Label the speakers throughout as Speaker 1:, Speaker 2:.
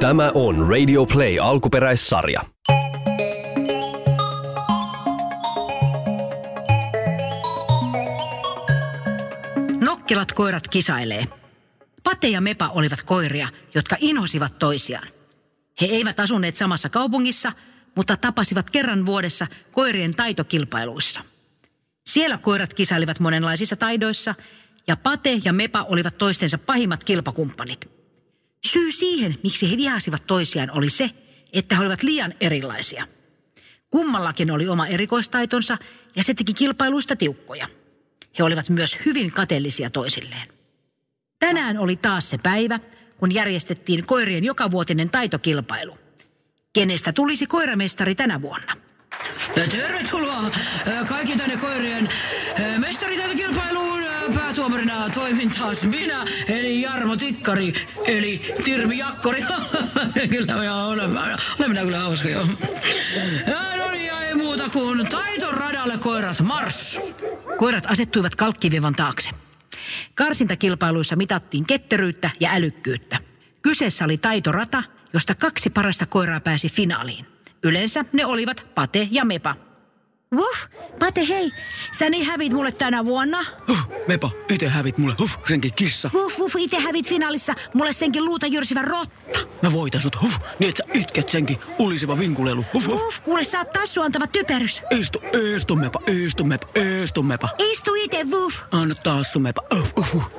Speaker 1: Tämä on Radio Play alkuperäissarja.
Speaker 2: Nokkelat koirat kisailee. Pate ja Mepa olivat koiria, jotka inhosivat toisiaan. He eivät asuneet samassa kaupungissa, mutta tapasivat kerran vuodessa koirien taitokilpailuissa. Siellä koirat kisailivat monenlaisissa taidoissa ja Pate ja Mepa olivat toistensa pahimmat kilpakumppanit. Syy siihen, miksi he vihasivat toisiaan, oli se, että he olivat liian erilaisia. Kummallakin oli oma erikoistaitonsa ja se teki kilpailuista tiukkoja. He olivat myös hyvin kateellisia toisilleen. Tänään oli taas se päivä, kun järjestettiin koirien jokavuotinen taitokilpailu. Kenestä tulisi koiramestari tänä vuonna? Tervetuloa kaikki tänne koirien. Päätuomarina toimin taas minä, eli Jarmo Tikkari, eli Tirmi Jakkori. kyllä minä olen, olen minä kyllä hauska jo. Ja, no niin, ja ei muuta kuin taitoradalle koirat mars. Koirat asettuivat kalkkivivan taakse. Karsintakilpailuissa mitattiin ketteryyttä ja älykkyyttä. Kyseessä oli taitorata, josta kaksi parasta koiraa pääsi finaaliin. Yleensä ne olivat Pate ja Mepa. Wuff, Pate hei, sä niin hävit mulle tänä vuonna.
Speaker 3: Huh, Mepa, ite hävit mulle, huh, senkin kissa.
Speaker 2: Wuff, wuff, ite hävit finaalissa mulle senkin luuta jyrsivä rotta.
Speaker 3: Mä voitan sut, huh, niin että sä itket senkin ulisiva vinkulelu. Huh, huh.
Speaker 2: Wuff, kuule sä oot tassu antava typerys.
Speaker 3: Istu, istu Mepa, istu Mepa, istu Mepa.
Speaker 2: Istu ite, wuff.
Speaker 3: Anna tassu Mepa, uh, uh, uh.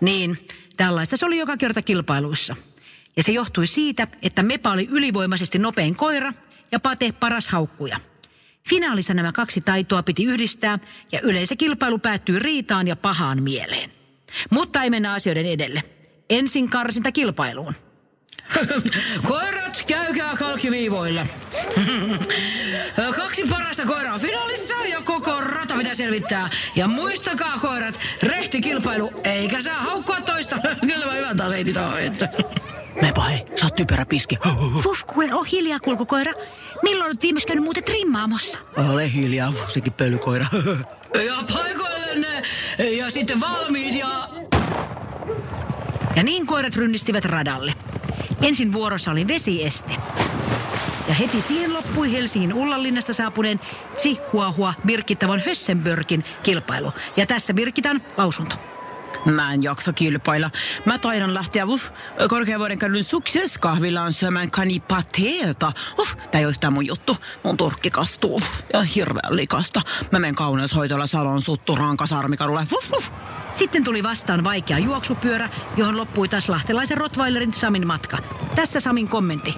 Speaker 2: Niin, tällaista se oli joka kerta kilpailuissa. Ja se johtui siitä, että Mepa oli ylivoimaisesti nopein koira ja Pate paras haukkuja. Finaalissa nämä kaksi taitoa piti yhdistää ja yleisökilpailu päättyi riitaan ja pahaan mieleen. Mutta ei mennä asioiden edelle. Ensin karsinta kilpailuun. Koirat, käykää kalkkiviivoille. Kaksi parasta koiraa finaalissa ja koko rata pitää selvittää. Ja muistakaa koirat, rehti kilpailu, eikä saa haukkua toista. Kyllä mä hyvän taas heitin
Speaker 3: Mepa hei, sä oot typerä piski.
Speaker 2: Kuule, oh hiljaa kulkukoira. Milloin olet viimeksi käynyt muuten trimmaamossa?
Speaker 3: Ole hiljaa, sekin pölykoira.
Speaker 2: Ja paikoillenne. Ja sitten valmiit ja... Ja niin koirat rynnistivät radalle. Ensin vuorossa oli vesieste. Ja heti siihen loppui Helsingin Ullanlinnasta saapuneen Chihuahua Birkittavan Hössenbörkin kilpailu. Ja tässä Birkitan lausunto.
Speaker 4: Mä en jaksa kilpailla. Mä taidan lähteä uff, korkeavuoden käydyn sukseskahvilaan syömään kanipateeta. Uff, tää ei ole yhtään mun juttu. Mun turkki kastuu ja hirveän likasta. Mä menen kauneushoitolla Salon suttu rankasarmikadulle. Uff, uff.
Speaker 2: Sitten tuli vastaan vaikea juoksupyörä, johon loppui taas lahtelaisen Rottweilerin Samin matka. Tässä Samin kommentti.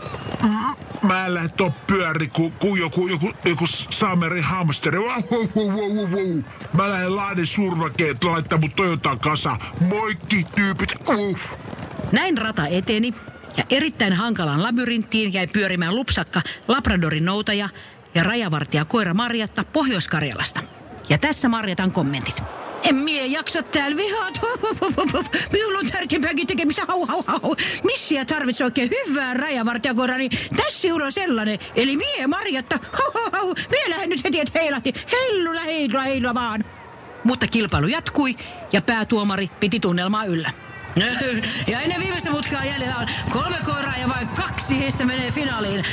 Speaker 5: Mä en lähde pyöri kuin ku joku, joku, joku saameri hamsteri. Mä lähden Lahden surmakeet laittaa mun Toyotaan kasa. Moikki tyypit. Uff.
Speaker 2: Näin rata eteni ja erittäin hankalaan labyrinttiin jäi pyörimään lupsakka Labradorin noutaja ja rajavartija koira Marjatta Pohjois-Karjalasta. Ja tässä Marjatan kommentit. En mie jaksa täällä vihaat. Minulla on tärkeämpääkin tekemistä. Hau, hau, hau. Missiä tarvitsee oikein hyvää rajavartijakoira, niin tässä sinulla on sellainen. Eli mie Marjatta. Hau, hau, hau. Mie lähden nyt heti, että heilahti. Heilula, heilula, heilula vaan. Mutta kilpailu jatkui ja päätuomari piti tunnelmaa yllä. Ja ennen viimeistä mutkaa jäljellä on kolme koiraa ja vain kaksi heistä menee finaaliin.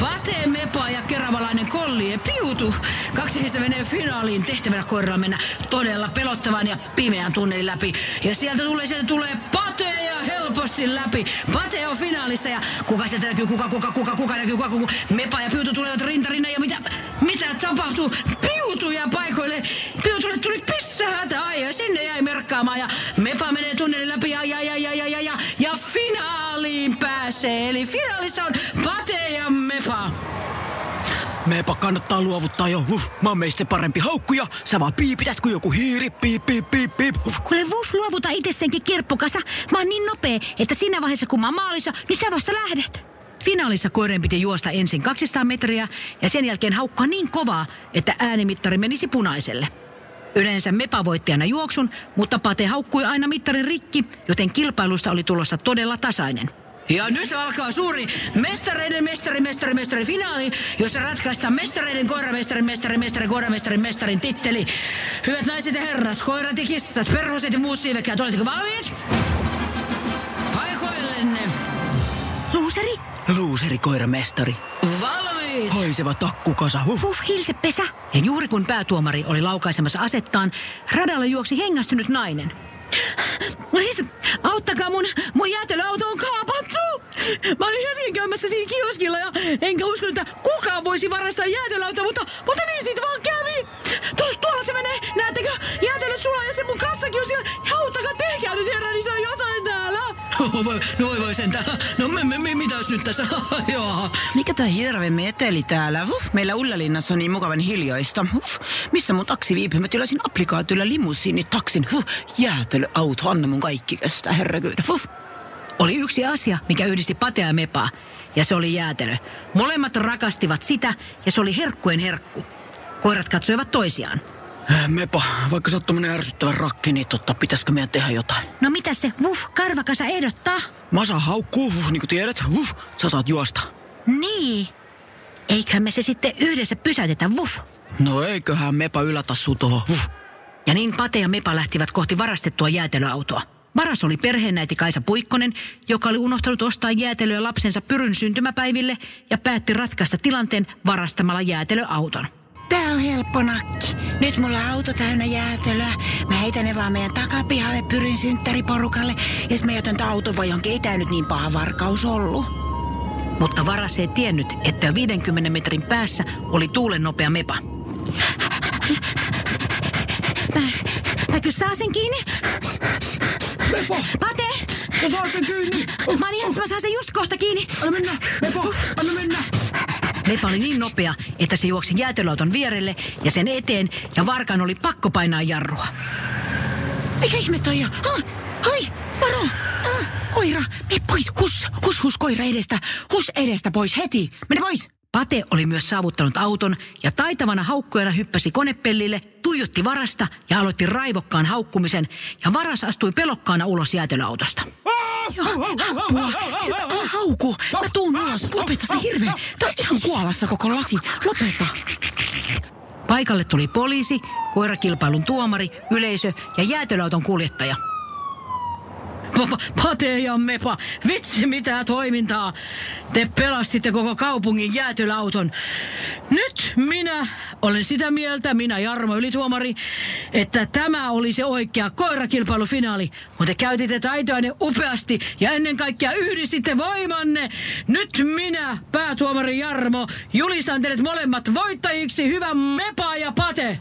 Speaker 2: Pate, Mepa ja keravalainen Kolli ja Piutu. Kaksi heistä menee finaaliin. Tehtävänä koiralla mennä todella pelottavan ja pimeän tunnelin läpi. Ja sieltä tulee, sieltä tulee Pate ja helposti läpi. Pate on finaalissa ja kuka sieltä näkyy, kuka, kuka, kuka, kuka näkyy, kuka, kuka. Mepa ja Piutu tulevat rintarinnan ja mitä, mitä tapahtuu? Piutu jää paikoille. Piutulle tuli pissähätä. Ai ja sinne jäi merkkaamaan ja Mepa menee Mepa
Speaker 3: kannattaa luovuttaa jo, huh, mä oon meistä parempi haukkuja. Sä vaan piipität kuin joku hiiri, piip, piip, piip, piip. Huh.
Speaker 2: Kuule Wuff, luovuta itse senkin kirppukasa. Mä oon niin nopea, että siinä vaiheessa kun mä oon maalissa, niin sä vasta lähdet. Finaalissa koiren piti juosta ensin 200 metriä ja sen jälkeen haukkaa niin kovaa, että äänimittari menisi punaiselle. Yleensä Mepa voitti aina juoksun, mutta Pate haukkui aina mittarin rikki, joten kilpailusta oli tulossa todella tasainen. Ja nyt alkaa suuri mestareiden mestari, mestari, mestari finaali, jossa ratkaistaan mestareiden koiramestari, mestari, mestari, koiramestari, mestarin titteli. Hyvät naiset ja herrat, koirat ja kissat, perhoset ja muut siivekkäät, oletteko valmiit? Paikoillenne.
Speaker 6: Luu
Speaker 2: Luuseri?
Speaker 4: Luuseri koiramestari.
Speaker 3: Valmiit!
Speaker 4: Haiseva takkukasa. Huh.
Speaker 2: Puff, hilsepesä. Ja juuri kun päätuomari oli laukaisemassa asettaan, radalla juoksi hengästynyt nainen. Siis, auttakaa mun, mun jäätelöauto! Mä olin hetken käymässä siinä kioskilla ja enkä usko, että kukaan voisi varastaa jäätelöauto, mutta, mutta niin siitä vaan kävi! Tuossa tuolla se menee, näettekö? Jäätelöt sulaa ja se mun kassakin on siellä. Auttakaa, tehkää nyt herra, niin se on jotain täällä!
Speaker 3: Oh, voi, no voi voi sentään. No me, me, me, mitäs nyt tässä? Joo.
Speaker 4: Mikä tää hirve meteli täällä? Uff, meillä Ullalinnassa on niin mukavan hiljaista. Uff, missä mun taksi viipyy? Mä tilasin applikaatiolla limusiini taksin. Jäätelöauto, anna mun kaikki kestää, herrakyydä. Uff.
Speaker 2: Oli yksi asia, mikä yhdisti Patea ja Mepaa, ja se oli jäätelö. Molemmat rakastivat sitä, ja se oli herkkujen herkku. Koirat katsoivat toisiaan.
Speaker 4: Äh, Mepa, vaikka sä oot ärsyttävä rakki, niin totta, pitäisikö meidän tehdä jotain?
Speaker 2: No mitä se Wuff karvakasa ehdottaa?
Speaker 4: Masa haukkuu, uff, niin kuin tiedät. Uff, sä saat juosta.
Speaker 2: Niin. Eiköhän me se sitten yhdessä pysäytetä, Wuff.
Speaker 4: No eiköhän Mepa ylätä sut tohon. Uff.
Speaker 2: Ja niin Pate ja Mepa lähtivät kohti varastettua jäätelöautoa. Varas oli perheenäiti Kaisa Puikkonen, joka oli unohtanut ostaa jäätelöä lapsensa Pyryn syntymäpäiville ja päätti ratkaista tilanteen varastamalla jäätelöauton.
Speaker 6: Tää on helppo nakki. Nyt mulla on auto täynnä jäätelöä. Mä heitän ne vaan meidän takapihalle pyrin synttäriporukalle. Ja sit mä jätän tän auton vai jonkin ei tää nyt niin paha varkaus ollut.
Speaker 2: Mutta Varas ei tiennyt, että jo 50 metrin päässä oli tuulen nopea Mepa. Mä, mä kyllä saan sen kiinni.
Speaker 4: Mepa,
Speaker 2: Pate!
Speaker 4: sä saat sen kiinni.
Speaker 2: Mä että mä saan sen just kohta kiinni.
Speaker 4: Anna mennä, Mepa, anna mennä.
Speaker 2: Mepa oli niin nopea, että se juoksi jäätelöauton vierelle ja sen eteen, ja Varkan oli pakko painaa jarrua.
Speaker 6: Mikä ihme toi on? Ah, ai, varo. Ah, koira, me pois. Hus, hus, hus, koira edestä. Hus edestä pois heti. Mene pois.
Speaker 2: Pate oli myös saavuttanut auton ja taitavana haukkujana hyppäsi konepellille, tuijotti varasta ja aloitti raivokkaan haukkumisen ja varas astui pelokkaana ulos jäätelöautosta.
Speaker 6: Älä hauku. Mä tuun ulos. Lopeta se hirveä. Tää on ihan kuolassa koko lasi. Lopeta.
Speaker 2: Paikalle tuli poliisi, koirakilpailun tuomari, yleisö ja jäätelöauton kuljettaja.
Speaker 3: Pa- Pate ja Mepa, vitsi mitä toimintaa. Te pelastitte koko kaupungin jäätelöauton. Nyt minä olen sitä mieltä, minä Jarmo Ylituomari, että tämä oli se oikea koirakilpailufinaali, kun te käytitte taitoanne upeasti ja ennen kaikkea yhdistitte voimanne. Nyt minä, päätuomari Jarmo, julistan teidät molemmat voittajiksi, hyvä Mepa ja Pate.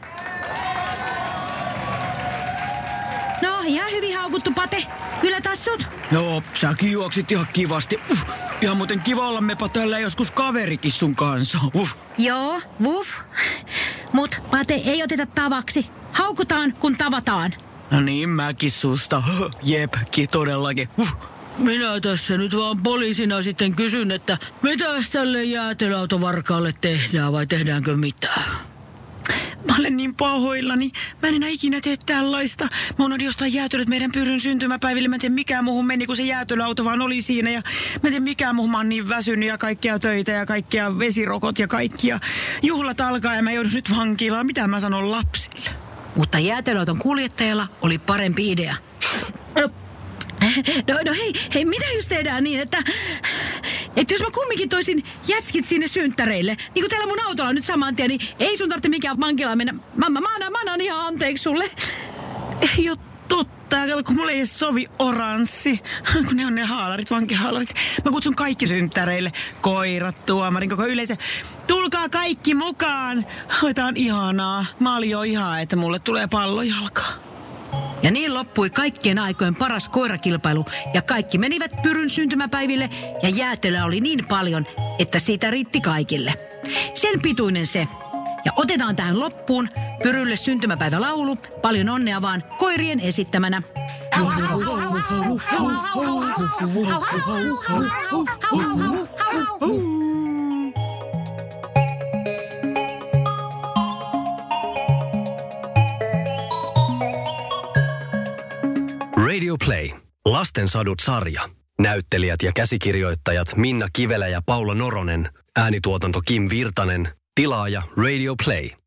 Speaker 2: No, ihan hyvin haukuttu, Pate. Kyllä tassut.
Speaker 4: Joo, säkin juoksit ihan kivasti. Uff, ihan muuten kiva olla Mepa tällä joskus kaverikin sun kanssa. Uff.
Speaker 2: Joo, wuff. Mut Pate ei oteta tavaksi. Haukutaan, kun tavataan.
Speaker 4: No niin, mäkin susta. Jep, ki todellakin. Uff.
Speaker 3: Minä tässä nyt vaan poliisina sitten kysyn, että mitä tälle jäätelöautovarkaalle tehdään vai tehdäänkö mitään?
Speaker 4: Mä olen niin pahoillani. Mä en enää ikinä tee tällaista. Mä unohdin jostain jäätelöt meidän pyryn syntymäpäiville. Mä en tiedä mikä muuhun meni, kun se jäätelöauto vaan oli siinä. Ja mä en tiedä mikä muuhun. Mä oon niin väsynyt ja kaikkia töitä ja kaikkia vesirokot ja kaikkia. Juhlat alkaa ja mä joudun nyt vankilaan. Mitä mä sanon lapsille?
Speaker 2: Mutta jäätelöauton kuljettajalla oli parempi idea. No, no hei, hei, mitä jos tehdään niin, että, että jos mä kumminkin toisin jätskit sinne synttäreille, niin kuin täällä mun autolla on nyt saman tien, niin ei sun tarvitse mikään vankilaan mennä. Mä, mä, mä, annan, mä annan ihan anteeksi sulle.
Speaker 4: Ei oo totta. Kun mulle ei edes sovi oranssi. Kun ne on ne haalarit, vankihaalarit. Mä kutsun kaikki synttäreille. Koirat, tuomarin, koko yleisö. Tulkaa kaikki mukaan. On ihanaa. Mä olin jo ihan, että mulle tulee pallo jalkaan.
Speaker 2: Ja niin loppui kaikkien aikojen paras koirakilpailu ja kaikki menivät Pyryn syntymäpäiville ja jäätelöä oli niin paljon, että siitä riitti kaikille. Sen pituinen se. Ja otetaan tähän loppuun Pyrylle syntymäpäivälaulu. Paljon onnea vaan koirien esittämänä.
Speaker 1: Play. Lasten sadut sarja. Näyttelijät ja käsikirjoittajat Minna Kivelä ja Paula Noronen. Äänituotanto Kim Virtanen. Tilaaja Radio Play.